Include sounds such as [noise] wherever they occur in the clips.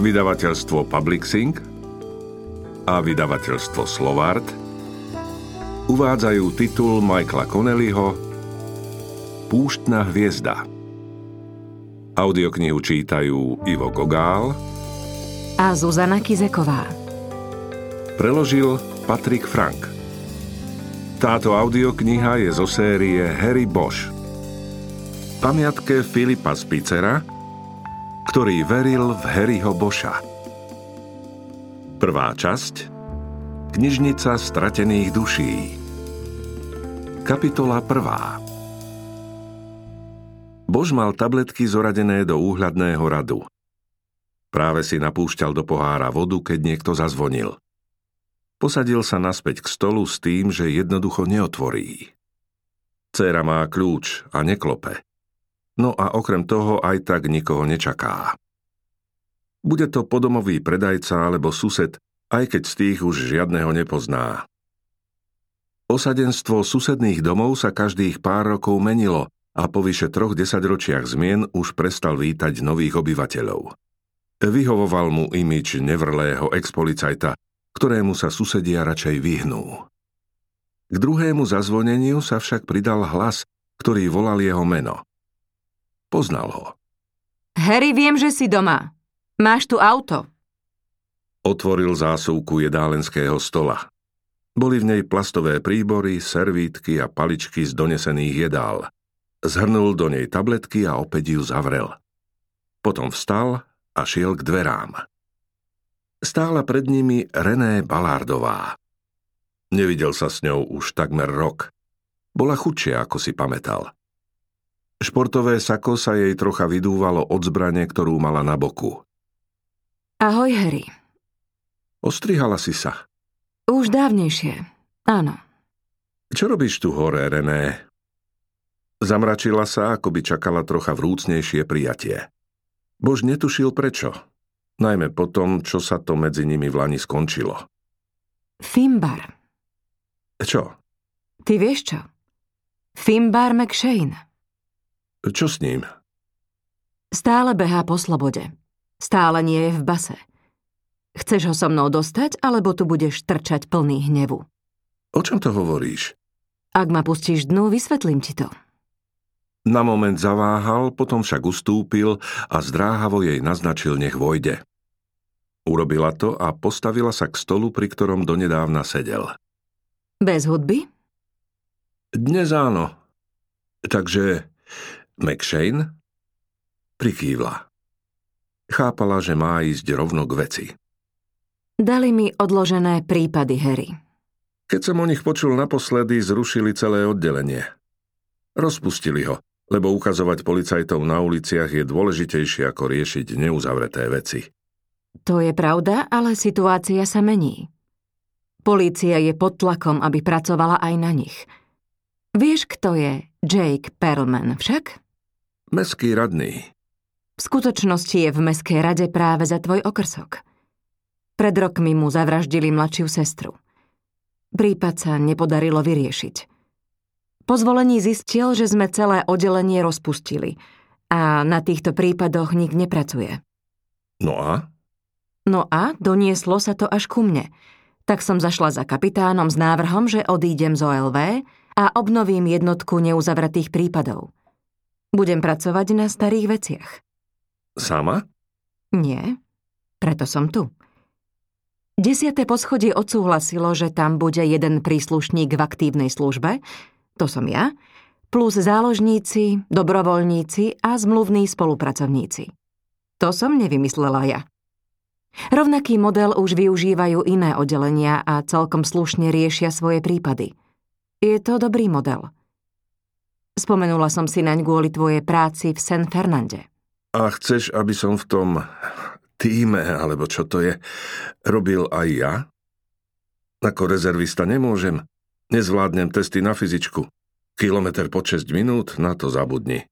vydavateľstvo Publixing a vydavateľstvo Slovart uvádzajú titul Michaela Connellyho Púštna hviezda. Audioknihu čítajú Ivo Gogál a Zuzana Kizeková. Preložil Patrik Frank. Táto audiokniha je zo série Harry Bosch. Pamiatke Filipa Spicera, ktorý veril v Harryho Boša. Prvá časť Knižnica stratených duší Kapitola 1 Bož mal tabletky zoradené do úhľadného radu. Práve si napúšťal do pohára vodu, keď niekto zazvonil. Posadil sa naspäť k stolu s tým, že jednoducho neotvorí. Céra má kľúč a neklope. No a okrem toho aj tak nikoho nečaká. Bude to podomový predajca alebo sused, aj keď z tých už žiadneho nepozná. Osadenstvo susedných domov sa každých pár rokov menilo a po vyše troch desaťročiach zmien už prestal vítať nových obyvateľov. Vyhovoval mu imič nevrlého expolicajta, ktorému sa susedia radšej vyhnú. K druhému zazvoneniu sa však pridal hlas, ktorý volal jeho meno. Poznal ho. Harry, viem, že si doma. Máš tu auto. Otvoril zásuvku jedálenského stola. Boli v nej plastové príbory, servítky a paličky z donesených jedál. Zhrnul do nej tabletky a opäť ju zavrel. Potom vstal a šiel k dverám. Stála pred nimi René Balárdová. Nevidel sa s ňou už takmer rok. Bola chudšia, ako si pamätal. Športové sako sa jej trocha vydúvalo od zbrane, ktorú mala na boku. Ahoj, Harry. Ostrihala si sa. Už dávnejšie, áno. Čo robíš tu hore, René? Zamračila sa, ako by čakala trocha vrúcnejšie prijatie. Bož netušil prečo. Najmä po tom, čo sa to medzi nimi v Lani skončilo. Fimbar. Čo? Ty vieš čo? Fimbar McShane. Čo s ním? Stále behá po slobode. Stále nie je v base. Chceš ho so mnou dostať, alebo tu budeš trčať plný hnevu? O čom to hovoríš? Ak ma pustíš dnu, vysvetlím ti to. Na moment zaváhal, potom však ustúpil a zdráhavo jej naznačil, nech vojde. Urobila to a postavila sa k stolu, pri ktorom donedávna sedel. Bez hudby? Dnes áno. Takže McShane? Prikývla. Chápala, že má ísť rovno k veci. Dali mi odložené prípady, Harry. Keď som o nich počul naposledy, zrušili celé oddelenie. Rozpustili ho, lebo ukazovať policajtov na uliciach je dôležitejšie ako riešiť neuzavreté veci. To je pravda, ale situácia sa mení. Polícia je pod tlakom, aby pracovala aj na nich. Vieš, kto je Jake Perlman však? Mestský radný. V skutočnosti je v Mestskej rade práve za tvoj okrsok. Pred rokmi mu zavraždili mladšiu sestru. Prípad sa nepodarilo vyriešiť. Po zvolení zistil, že sme celé oddelenie rozpustili a na týchto prípadoch nik nepracuje. No a? No a donieslo sa to až ku mne. Tak som zašla za kapitánom s návrhom, že odídem z OLV a obnovím jednotku neuzavretých prípadov – budem pracovať na starých veciach. Sama? Nie, preto som tu. Desiate poschodie odsúhlasilo, že tam bude jeden príslušník v aktívnej službe, to som ja, plus záložníci, dobrovoľníci a zmluvní spolupracovníci. To som nevymyslela ja. Rovnaký model už využívajú iné oddelenia a celkom slušne riešia svoje prípady. Je to dobrý model – Spomenula som si naň kvôli tvojej práci v San Fernande. A chceš, aby som v tom týme, alebo čo to je, robil aj ja? Ako rezervista nemôžem. Nezvládnem testy na fyzičku. Kilometr po 6 minút, na to zabudni.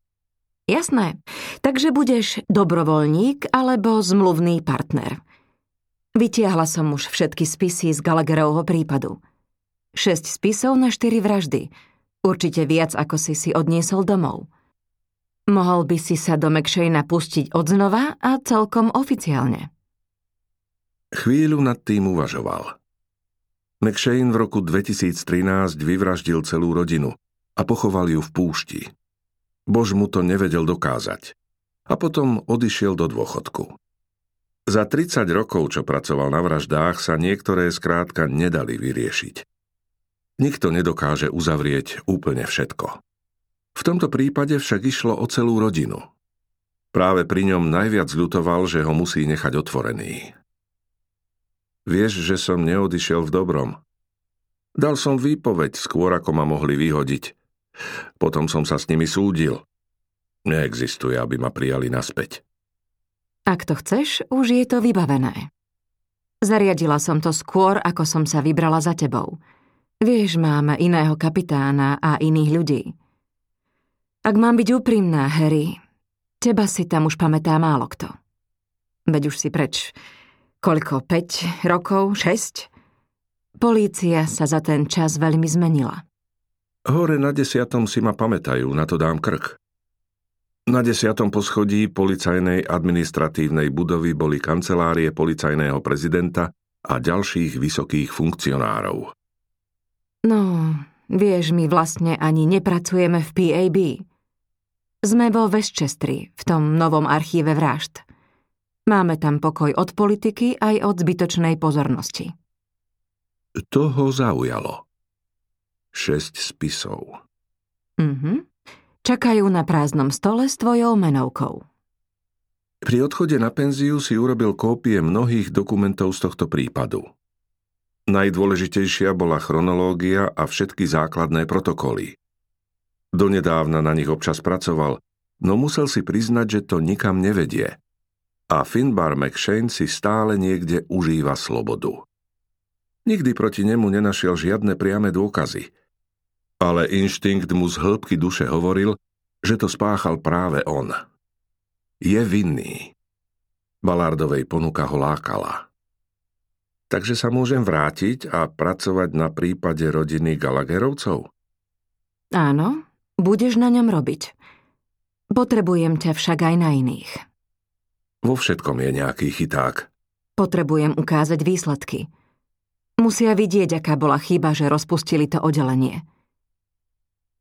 Jasné. Takže budeš dobrovoľník alebo zmluvný partner. Vytiahla som už všetky spisy z Gallagherovho prípadu. Šesť spisov na štyri vraždy – Určite viac, ako si si odniesol domov. Mohol by si sa do McShane pustiť odznova a celkom oficiálne. Chvíľu nad tým uvažoval. McShane v roku 2013 vyvraždil celú rodinu a pochoval ju v púšti. Bož mu to nevedel dokázať. A potom odišiel do dôchodku. Za 30 rokov, čo pracoval na vraždách, sa niektoré skrátka nedali vyriešiť. Nikto nedokáže uzavrieť úplne všetko. V tomto prípade však išlo o celú rodinu. Práve pri ňom najviac ľutoval, že ho musí nechať otvorený. Vieš, že som neodišiel v dobrom. Dal som výpoveď skôr, ako ma mohli vyhodiť. Potom som sa s nimi súdil. Neexistuje, aby ma prijali naspäť. Ak to chceš, už je to vybavené. Zariadila som to skôr, ako som sa vybrala za tebou. Vieš, máme iného kapitána a iných ľudí. Ak mám byť úprimná, Harry, teba si tam už pamätá málo kto. Veď už si preč. Koľko? 5 rokov? 6? Polícia sa za ten čas veľmi zmenila. Hore na desiatom si ma pamätajú, na to dám krk. Na desiatom poschodí policajnej administratívnej budovy boli kancelárie policajného prezidenta a ďalších vysokých funkcionárov. No, vieš, my vlastne ani nepracujeme v PAB. Sme vo Westchestri, v tom novom archíve vražd. Máme tam pokoj od politiky aj od zbytočnej pozornosti. To ho zaujalo. Šesť spisov. Mhm čakajú na prázdnom stole s tvojou menovkou. Pri odchode na penziu si urobil kópie mnohých dokumentov z tohto prípadu. Najdôležitejšia bola chronológia a všetky základné protokoly. Donedávna na nich občas pracoval, no musel si priznať, že to nikam nevedie. A Finbar McShane si stále niekde užíva slobodu. Nikdy proti nemu nenašiel žiadne priame dôkazy – ale inštinkt mu z hĺbky duše hovoril, že to spáchal práve on. Je vinný. Balardovej ponuka ho lákala. Takže sa môžem vrátiť a pracovať na prípade rodiny Gallagherovcov? Áno, budeš na ňom robiť. Potrebujem ťa však aj na iných. Vo všetkom je nejaký chyták. Potrebujem ukázať výsledky. Musia vidieť, aká bola chyba, že rozpustili to oddelenie.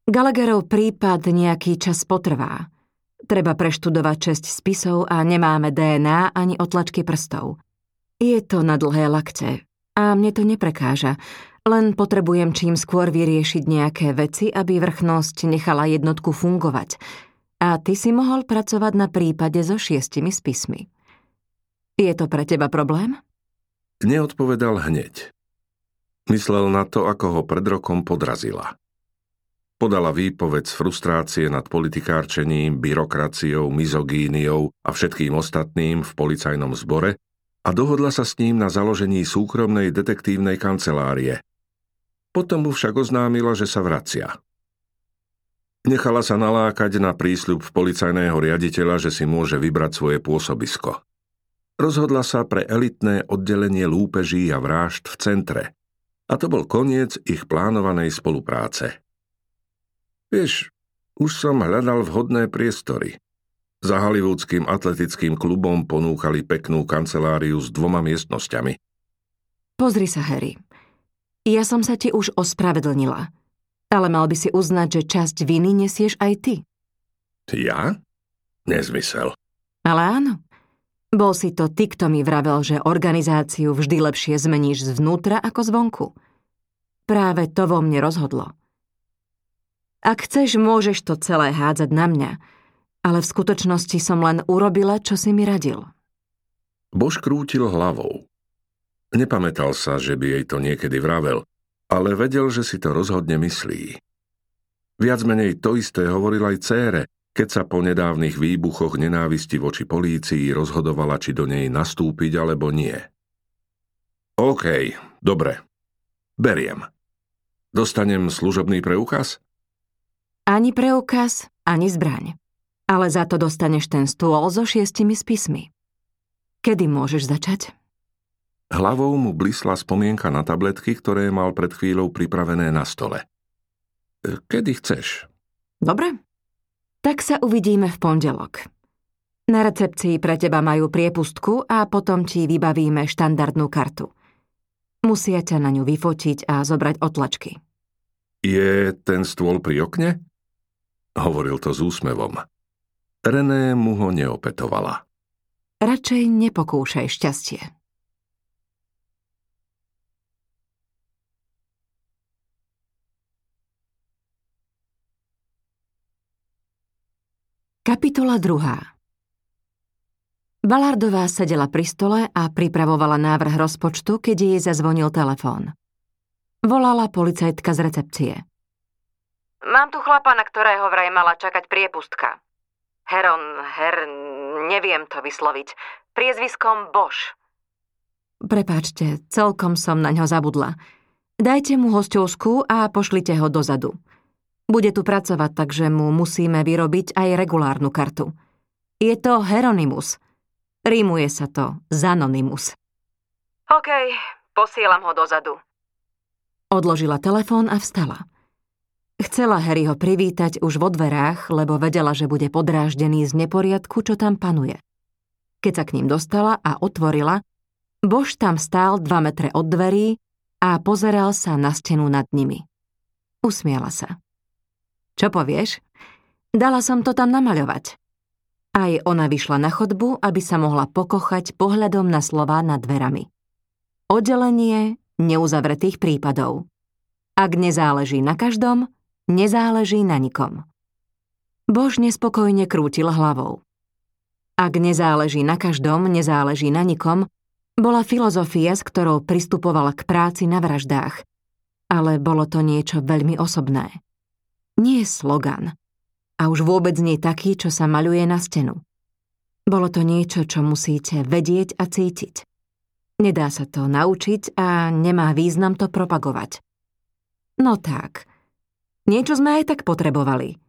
Gallagherov prípad nejaký čas potrvá. Treba preštudovať česť spisov a nemáme DNA ani otlačky prstov. Je to na dlhé lakte a mne to neprekáža, len potrebujem čím skôr vyriešiť nejaké veci, aby vrchnosť nechala jednotku fungovať. A ty si mohol pracovať na prípade so šiestimi spismi. Je to pre teba problém? Neodpovedal hneď. Myslel na to, ako ho pred rokom podrazila. Podala výpoveď z frustrácie nad politikárčením, byrokraciou, mizogíniou a všetkým ostatným v policajnom zbore a dohodla sa s ním na založení súkromnej detektívnej kancelárie. Potom mu však oznámila, že sa vracia. Nechala sa nalákať na prísľub policajného riaditeľa, že si môže vybrať svoje pôsobisko. Rozhodla sa pre elitné oddelenie lúpeží a vrážd v centre. A to bol koniec ich plánovanej spolupráce. Vieš, už som hľadal vhodné priestory. Za hollywoodským atletickým klubom ponúkali peknú kanceláriu s dvoma miestnosťami. Pozri sa, Harry. Ja som sa ti už ospravedlnila. Ale mal by si uznať, že časť viny nesieš aj ty. Ja? Nezmysel. Ale áno. Bol si to ty, kto mi vravel, že organizáciu vždy lepšie zmeníš zvnútra ako zvonku. Práve to vo mne rozhodlo. Ak chceš, môžeš to celé hádzať na mňa, ale v skutočnosti som len urobila, čo si mi radil. Bož krútil hlavou. Nepamätal sa, že by jej to niekedy vravel, ale vedel, že si to rozhodne myslí. Viac menej to isté hovoril aj cére, keď sa po nedávnych výbuchoch nenávisti voči polícii rozhodovala, či do nej nastúpiť alebo nie. OK, dobre. Beriem. Dostanem služobný preukaz? Ani preukaz, ani zbraň. Ale za to dostaneš ten stôl so šiestimi spismi. Kedy môžeš začať? Hlavou mu blisla spomienka na tabletky, ktoré mal pred chvíľou pripravené na stole. E, kedy chceš? Dobre. Tak sa uvidíme v pondelok. Na recepcii pre teba majú priepustku a potom ti vybavíme štandardnú kartu. Musia ťa na ňu vyfotiť a zobrať otlačky. Je ten stôl pri okne? Hovoril to s úsmevom. René mu ho neopetovala. Radšej nepokúšaj šťastie. Kapitola 2. Balardová sedela pri stole a pripravovala návrh rozpočtu, keď jej zazvonil telefón. Volala policajtka z recepcie. Mám tu chlapa, na ktorého vraj mala čakať priepustka. Heron, her, neviem to vysloviť. Priezviskom Bosch. Prepáčte, celkom som na ňo zabudla. Dajte mu hostovskú a pošlite ho dozadu. Bude tu pracovať, takže mu musíme vyrobiť aj regulárnu kartu. Je to Heronimus – Rímuje sa to Zanonymus. OK, posielam ho dozadu. Odložila telefón a vstala. Chcela Harryho privítať už vo dverách, lebo vedela, že bude podráždený z neporiadku, čo tam panuje. Keď sa k ním dostala a otvorila, Bož tam stál dva metre od dverí a pozeral sa na stenu nad nimi. Usmiela sa. Čo povieš? Dala som to tam namaľovať. Aj ona vyšla na chodbu, aby sa mohla pokochať pohľadom na slová nad dverami. Oddelenie neuzavretých prípadov. Ak nezáleží na každom, nezáleží na nikom. Bož nespokojne krútil hlavou. Ak nezáleží na každom, nezáleží na nikom, bola filozofia, s ktorou pristupovala k práci na vraždách. Ale bolo to niečo veľmi osobné. Nie slogan – a už vôbec nie taký, čo sa maľuje na stenu. Bolo to niečo, čo musíte vedieť a cítiť. Nedá sa to naučiť a nemá význam to propagovať. No tak, niečo sme aj tak potrebovali.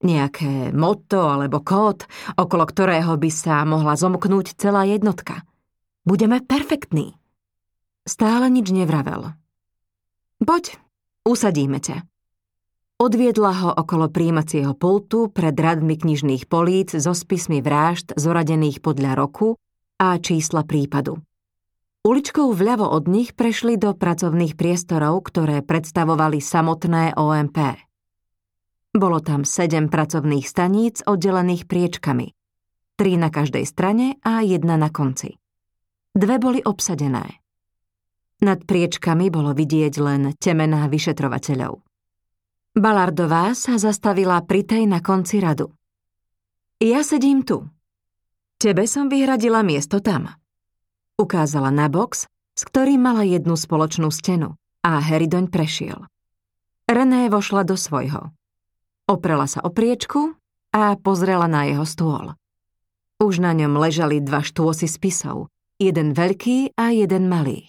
Nejaké motto alebo kód, okolo ktorého by sa mohla zomknúť celá jednotka. Budeme perfektní. Stále nič nevravel. Poď, usadíme ťa. Odviedla ho okolo príjmacieho pultu pred radmi knižných políc so spismi vražd zoradených podľa roku a čísla prípadu. Uličkou vľavo od nich prešli do pracovných priestorov, ktoré predstavovali samotné OMP. Bolo tam sedem pracovných staníc oddelených priečkami. Tri na každej strane a jedna na konci. Dve boli obsadené. Nad priečkami bolo vidieť len temená vyšetrovateľov. Balardová sa zastavila pri tej na konci radu. Ja sedím tu. Tebe som vyhradila miesto tam. Ukázala na box, s ktorým mala jednu spoločnú stenu a Harry doň prešiel. René vošla do svojho. Oprela sa o priečku a pozrela na jeho stôl. Už na ňom ležali dva štôsy spisov, jeden veľký a jeden malý.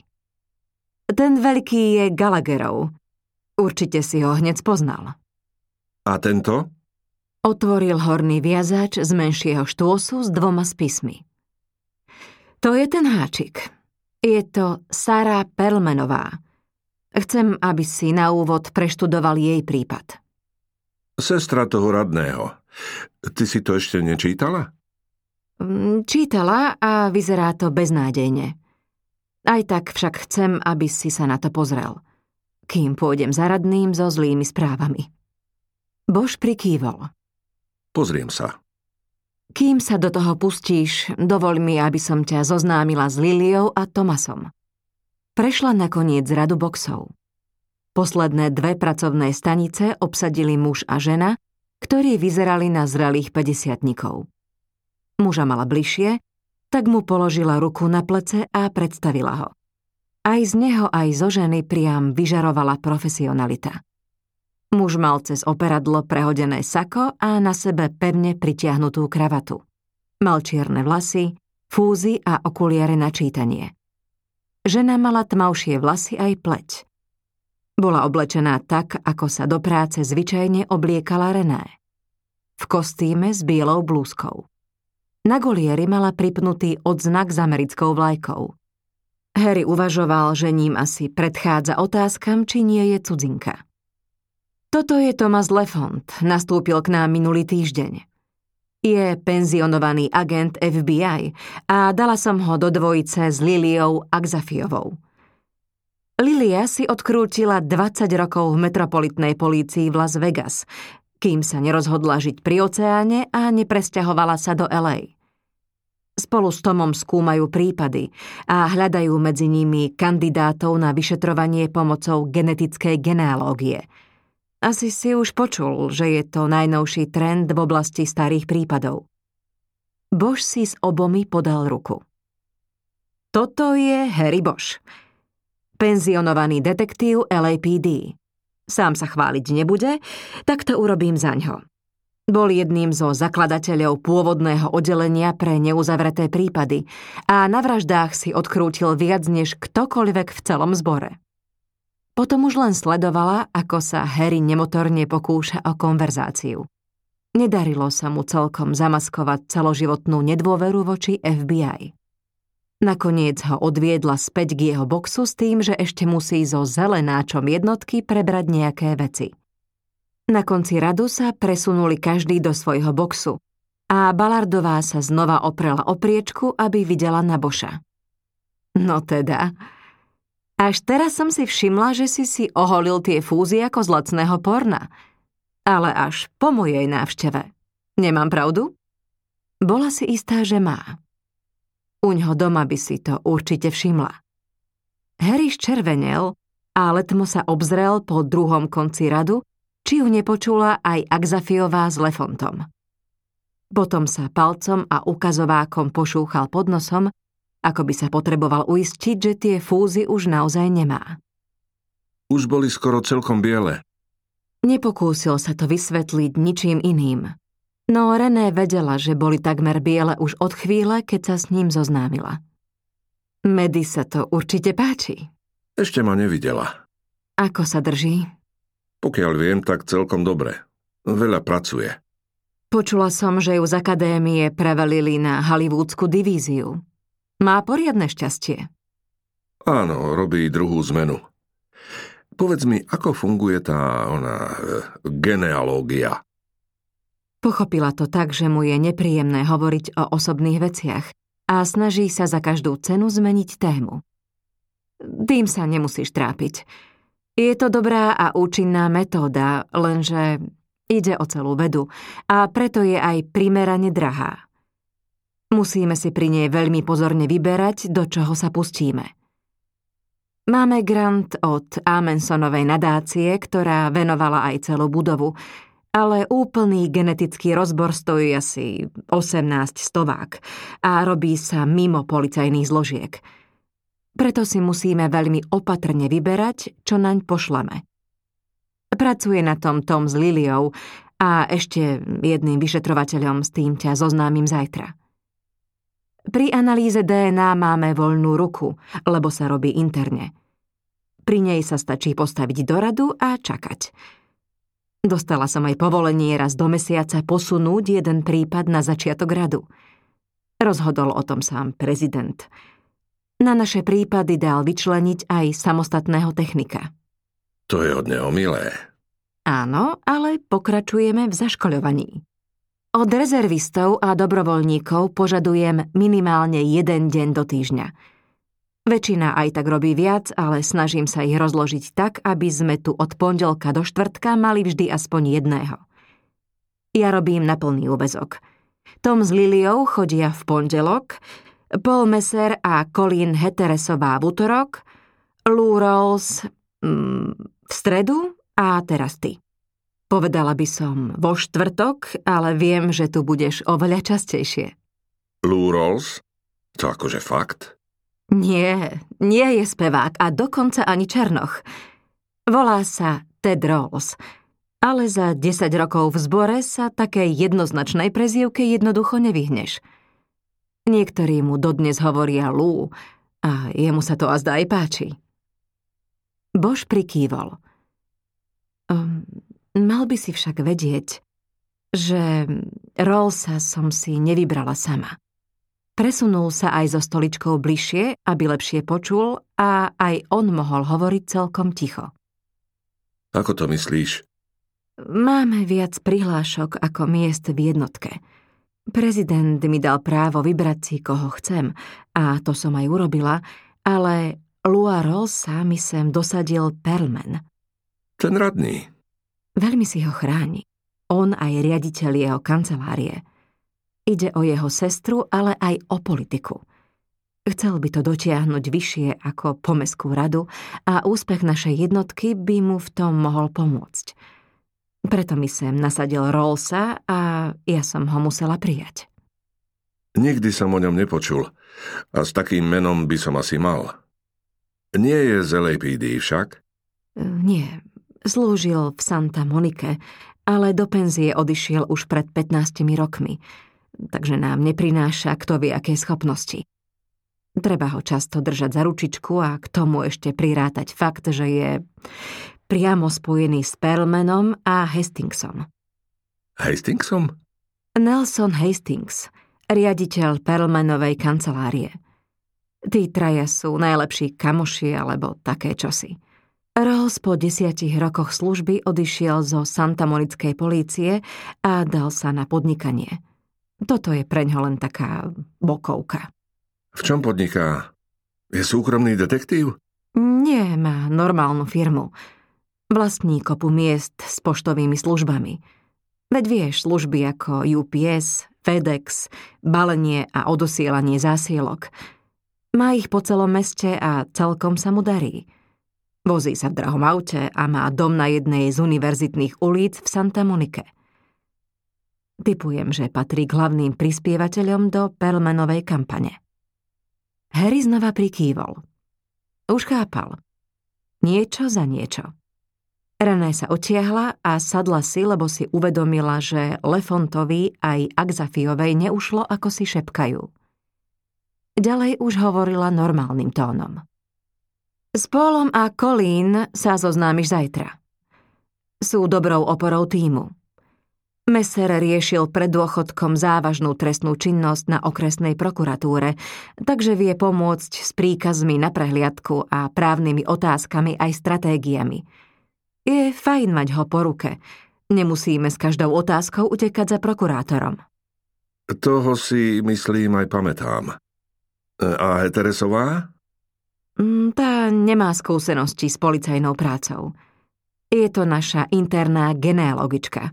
Ten veľký je Gallagherov, Určite si ho hneď spoznal. A tento? Otvoril horný viazač z menšieho štôsu s dvoma spismi. To je ten háčik. Je to Sara Perlmenová. Chcem, aby si na úvod preštudoval jej prípad. Sestra toho radného. Ty si to ešte nečítala? Mm, čítala a vyzerá to beznádejne. Aj tak však chcem, aby si sa na to pozrel kým pôjdem za radným so zlými správami. Bož prikývol. Pozriem sa. Kým sa do toho pustíš, dovol mi, aby som ťa zoznámila s Liliou a Tomasom. Prešla nakoniec radu boxov. Posledné dve pracovné stanice obsadili muž a žena, ktorí vyzerali na zrelých 50 Muža mala bližšie, tak mu položila ruku na plece a predstavila ho. Aj z neho, aj zo ženy priam vyžarovala profesionalita. Muž mal cez operadlo prehodené sako a na sebe pevne pritiahnutú kravatu. Mal čierne vlasy, fúzy a okuliare na čítanie. Žena mala tmavšie vlasy aj pleť. Bola oblečená tak, ako sa do práce zvyčajne obliekala René. V kostýme s bielou blúzkou. Na golieri mala pripnutý odznak s americkou vlajkou – Harry uvažoval, že ním asi predchádza otázkam, či nie je cudzinka. Toto je Thomas Lefont, nastúpil k nám minulý týždeň. Je penzionovaný agent FBI a dala som ho do dvojice s Liliou Agzafiovou. Lilia si odkrútila 20 rokov v metropolitnej polícii v Las Vegas, kým sa nerozhodla žiť pri oceáne a nepresťahovala sa do LA. Spolu s Tomom skúmajú prípady a hľadajú medzi nimi kandidátov na vyšetrovanie pomocou genetickej genealógie – asi si už počul, že je to najnovší trend v oblasti starých prípadov. Bož si s obomi podal ruku. Toto je Harry Bosch, penzionovaný detektív LAPD. Sám sa chváliť nebude, tak to urobím za ňo. Bol jedným zo zakladateľov pôvodného oddelenia pre neuzavreté prípady a na vraždách si odkrútil viac než ktokoľvek v celom zbore. Potom už len sledovala, ako sa Harry nemotorne pokúša o konverzáciu. Nedarilo sa mu celkom zamaskovať celoživotnú nedôveru voči FBI. Nakoniec ho odviedla späť k jeho boxu s tým, že ešte musí zo zelenáčom jednotky prebrať nejaké veci. Na konci radu sa presunuli každý do svojho boxu a Balardová sa znova oprela o priečku, aby videla na Boša. No teda, až teraz som si všimla, že si si oholil tie fúzy ako z lacného porna. Ale až po mojej návšteve. Nemám pravdu? Bola si istá, že má. Uňho doma by si to určite všimla. Harry ščervenel a letmo sa obzrel po druhom konci radu, či ju nepočula aj Akzafiová s Lefontom. Potom sa palcom a ukazovákom pošúchal pod nosom ako by sa potreboval uistiť, že tie fúzy už naozaj nemá. Už boli skoro celkom biele. Nepokúsil sa to vysvetliť ničím iným. No René vedela, že boli takmer biele už od chvíle, keď sa s ním zoznámila. Medy sa to určite páči. Ešte ma nevidela. Ako sa drží? Pokiaľ viem, tak celkom dobre. Veľa pracuje. Počula som, že ju z akadémie prevelili na hollywoodsku divíziu. Má poriadne šťastie. Áno, robí druhú zmenu. Povedz mi, ako funguje tá ona, e, genealógia? Pochopila to tak, že mu je nepríjemné hovoriť o osobných veciach a snaží sa za každú cenu zmeniť tému. Tým sa nemusíš trápiť. Je to dobrá a účinná metóda, lenže ide o celú vedu a preto je aj primerane drahá. Musíme si pri nej veľmi pozorne vyberať, do čoho sa pustíme. Máme grant od Amensonovej nadácie, ktorá venovala aj celú budovu, ale úplný genetický rozbor stojí asi 18 stovák a robí sa mimo policajných zložiek. Preto si musíme veľmi opatrne vyberať, čo naň pošleme. Pracuje na tom Tom s Liliou a ešte jedným vyšetrovateľom s tým ťa zoznámim zajtra. Pri analýze DNA máme voľnú ruku, lebo sa robí interne. Pri nej sa stačí postaviť do radu a čakať. Dostala som aj povolenie raz do mesiaca posunúť jeden prípad na začiatok radu. Rozhodol o tom sám prezident. Na naše prípady dal vyčleniť aj samostatného technika. To je od neho milé. Áno, ale pokračujeme v zaškoľovaní. Od rezervistov a dobrovoľníkov požadujem minimálne jeden deň do týždňa. Väčšina aj tak robí viac, ale snažím sa ich rozložiť tak, aby sme tu od pondelka do štvrtka mali vždy aspoň jedného. Ja robím na plný úvezok. Tom s Liliou chodia v pondelok, Paul Messer a Colin Heteresová v útorok, Lou Rawls mm, v stredu a teraz ty. Povedala by som vo štvrtok, ale viem, že tu budeš oveľa častejšie. Lou Rawls? To akože fakt? Nie, nie je spevák a dokonca ani Černoch. Volá sa Ted Rawls, ale za 10 rokov v zbore sa takej jednoznačnej prezývke jednoducho nevyhneš. Niektorí mu dodnes hovoria Lou a jemu sa to azda aj páči. Bož prikývol. Um, Mal by si však vedieť, že Rollsa som si nevybrala sama. Presunul sa aj so stoličkou bližšie, aby lepšie počul a aj on mohol hovoriť celkom ticho. Ako to myslíš? Máme viac prihlášok ako miest v jednotke. Prezident mi dal právo vybrať si, koho chcem, a to som aj urobila, ale Lua Rosa mi sem dosadil Perlman. Ten radný. Veľmi si ho chráni. On aj riaditeľ jeho kancelárie. Ide o jeho sestru, ale aj o politiku. Chcel by to dotiahnuť vyššie ako pomeskú radu a úspech našej jednotky by mu v tom mohol pomôcť. Preto mi sem nasadil Rollsa a ja som ho musela prijať. Nikdy som o ňom nepočul a s takým menom by som asi mal. Nie je z LAPD však? Nie, slúžil v Santa Monike, ale do penzie odišiel už pred 15 rokmi, takže nám neprináša kto vie aké schopnosti. Treba ho často držať za ručičku a k tomu ešte prirátať fakt, že je priamo spojený s Perlmanom a Hastingsom. Hastingsom? Nelson Hastings, riaditeľ Perlmanovej kancelárie. Tí traja sú najlepší kamoši alebo také čosi. Rolls po desiatich rokoch služby odišiel zo Santamonickej polície a dal sa na podnikanie. Toto je preňho len taká bokovka. V čom podniká? Je súkromný detektív? Nie, má normálnu firmu. Vlastní kopu miest s poštovými službami. Veď vieš, služby ako UPS, FedEx, balenie a odosielanie zásielok. Má ich po celom meste a celkom sa mu darí. Vozí sa v drahom aute a má dom na jednej z univerzitných ulic v Santa Monike. Typujem, že patrí k hlavným prispievateľom do Perlmanovej kampane. Harry znova prikývol. Už chápal. Niečo za niečo. René sa otiahla a sadla si, lebo si uvedomila, že Lefontovi aj Akzafiovej neušlo, ako si šepkajú. Ďalej už hovorila normálnym tónom. S Polom a Colleen sa zoznámiš zajtra. Sú dobrou oporou týmu. Messer riešil pred dôchodkom závažnú trestnú činnosť na okresnej prokuratúre, takže vie pomôcť s príkazmi na prehliadku a právnymi otázkami aj stratégiami – je fajn mať ho po ruke. Nemusíme s každou otázkou utekať za prokurátorom. Toho si, myslím, aj pamätám. A Heteresová? Mm, tá nemá skúsenosti s policajnou prácou. Je to naša interná genealogička.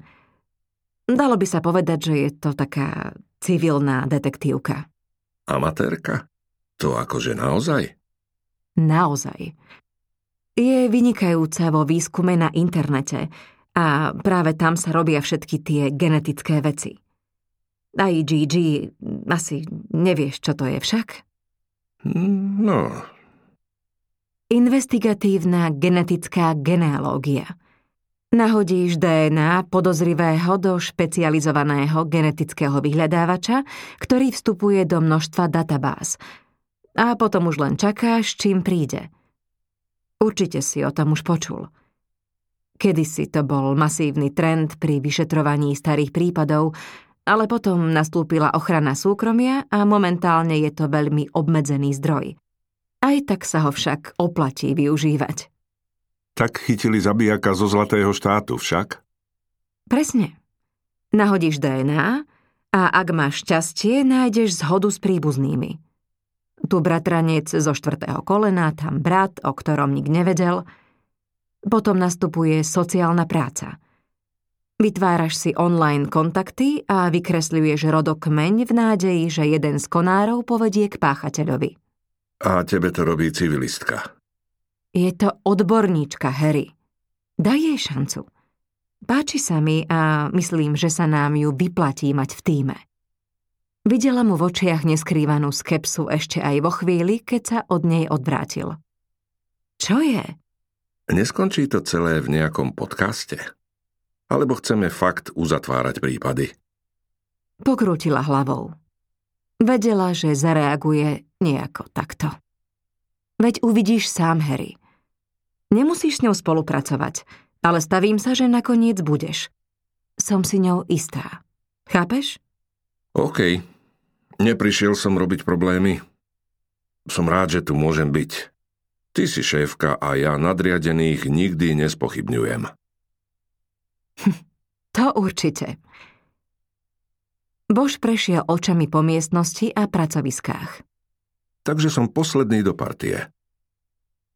Dalo by sa povedať, že je to taká civilná detektívka. Amatérka? To akože naozaj? Naozaj. Je vynikajúca vo výskume na internete a práve tam sa robia všetky tie genetické veci. Aj GG, asi nevieš, čo to je však? No. Investigatívna genetická genealógia. Nahodíš DNA podozrivého do špecializovaného genetického vyhľadávača, ktorý vstupuje do množstva databáz. A potom už len čakáš, čím príde – Určite si o tom už počul. Kedysi to bol masívny trend pri vyšetrovaní starých prípadov, ale potom nastúpila ochrana súkromia a momentálne je to veľmi obmedzený zdroj. Aj tak sa ho však oplatí využívať. Tak chytili zabijaka zo Zlatého štátu však? Presne. Nahodíš DNA a ak máš šťastie, nájdeš zhodu s príbuznými – tu bratranec zo štvrtého kolena, tam brat, o ktorom nik nevedel. Potom nastupuje sociálna práca. Vytváraš si online kontakty a vykresľuješ rodokmeň v nádeji, že jeden z konárov povedie k páchateľovi. A tebe to robí civilistka. Je to odborníčka, Harry. Daj jej šancu. Páči sa mi a myslím, že sa nám ju vyplatí mať v týme. Videla mu v očiach neskrývanú skepsu ešte aj vo chvíli, keď sa od nej odvrátil. Čo je? Neskončí to celé v nejakom podcaste? Alebo chceme fakt uzatvárať prípady? Pokrútila hlavou. Vedela, že zareaguje nejako takto. Veď uvidíš sám, Harry. Nemusíš s ňou spolupracovať, ale stavím sa, že nakoniec budeš. Som si ňou istá. Chápeš? OK, Neprišiel som robiť problémy. Som rád, že tu môžem byť. Ty si šéfka a ja nadriadených nikdy nespochybňujem. [laughs] To určite. Bož prešiel očami po miestnosti a pracoviskách. Takže som posledný do partie.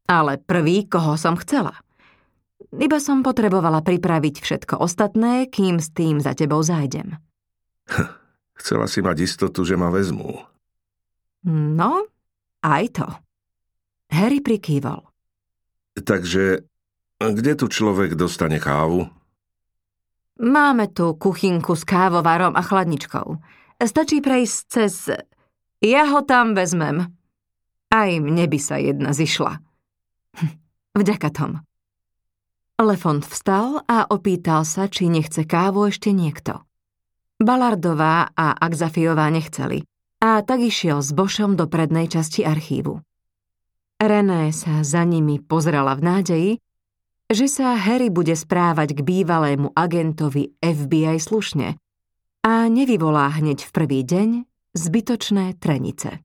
Ale prvý, koho som chcela. Iba som potrebovala pripraviť všetko ostatné, kým s tým za tebou zájdem. Chcela si mať istotu, že ma vezmú. No, aj to. Harry prikývol. Takže kde tu človek dostane kávu? Máme tu kuchynku s kávovarom a chladničkou. Stačí prejsť cez... Ja ho tam vezmem. Aj mne by sa jedna zišla. Vďaka Tom. Lefont vstal a opýtal sa, či nechce kávu ešte niekto. Balardová a Akzafiová nechceli a tak išiel s Bošom do prednej časti archívu. René sa za nimi pozrela v nádeji, že sa Harry bude správať k bývalému agentovi FBI slušne a nevyvolá hneď v prvý deň zbytočné trenice.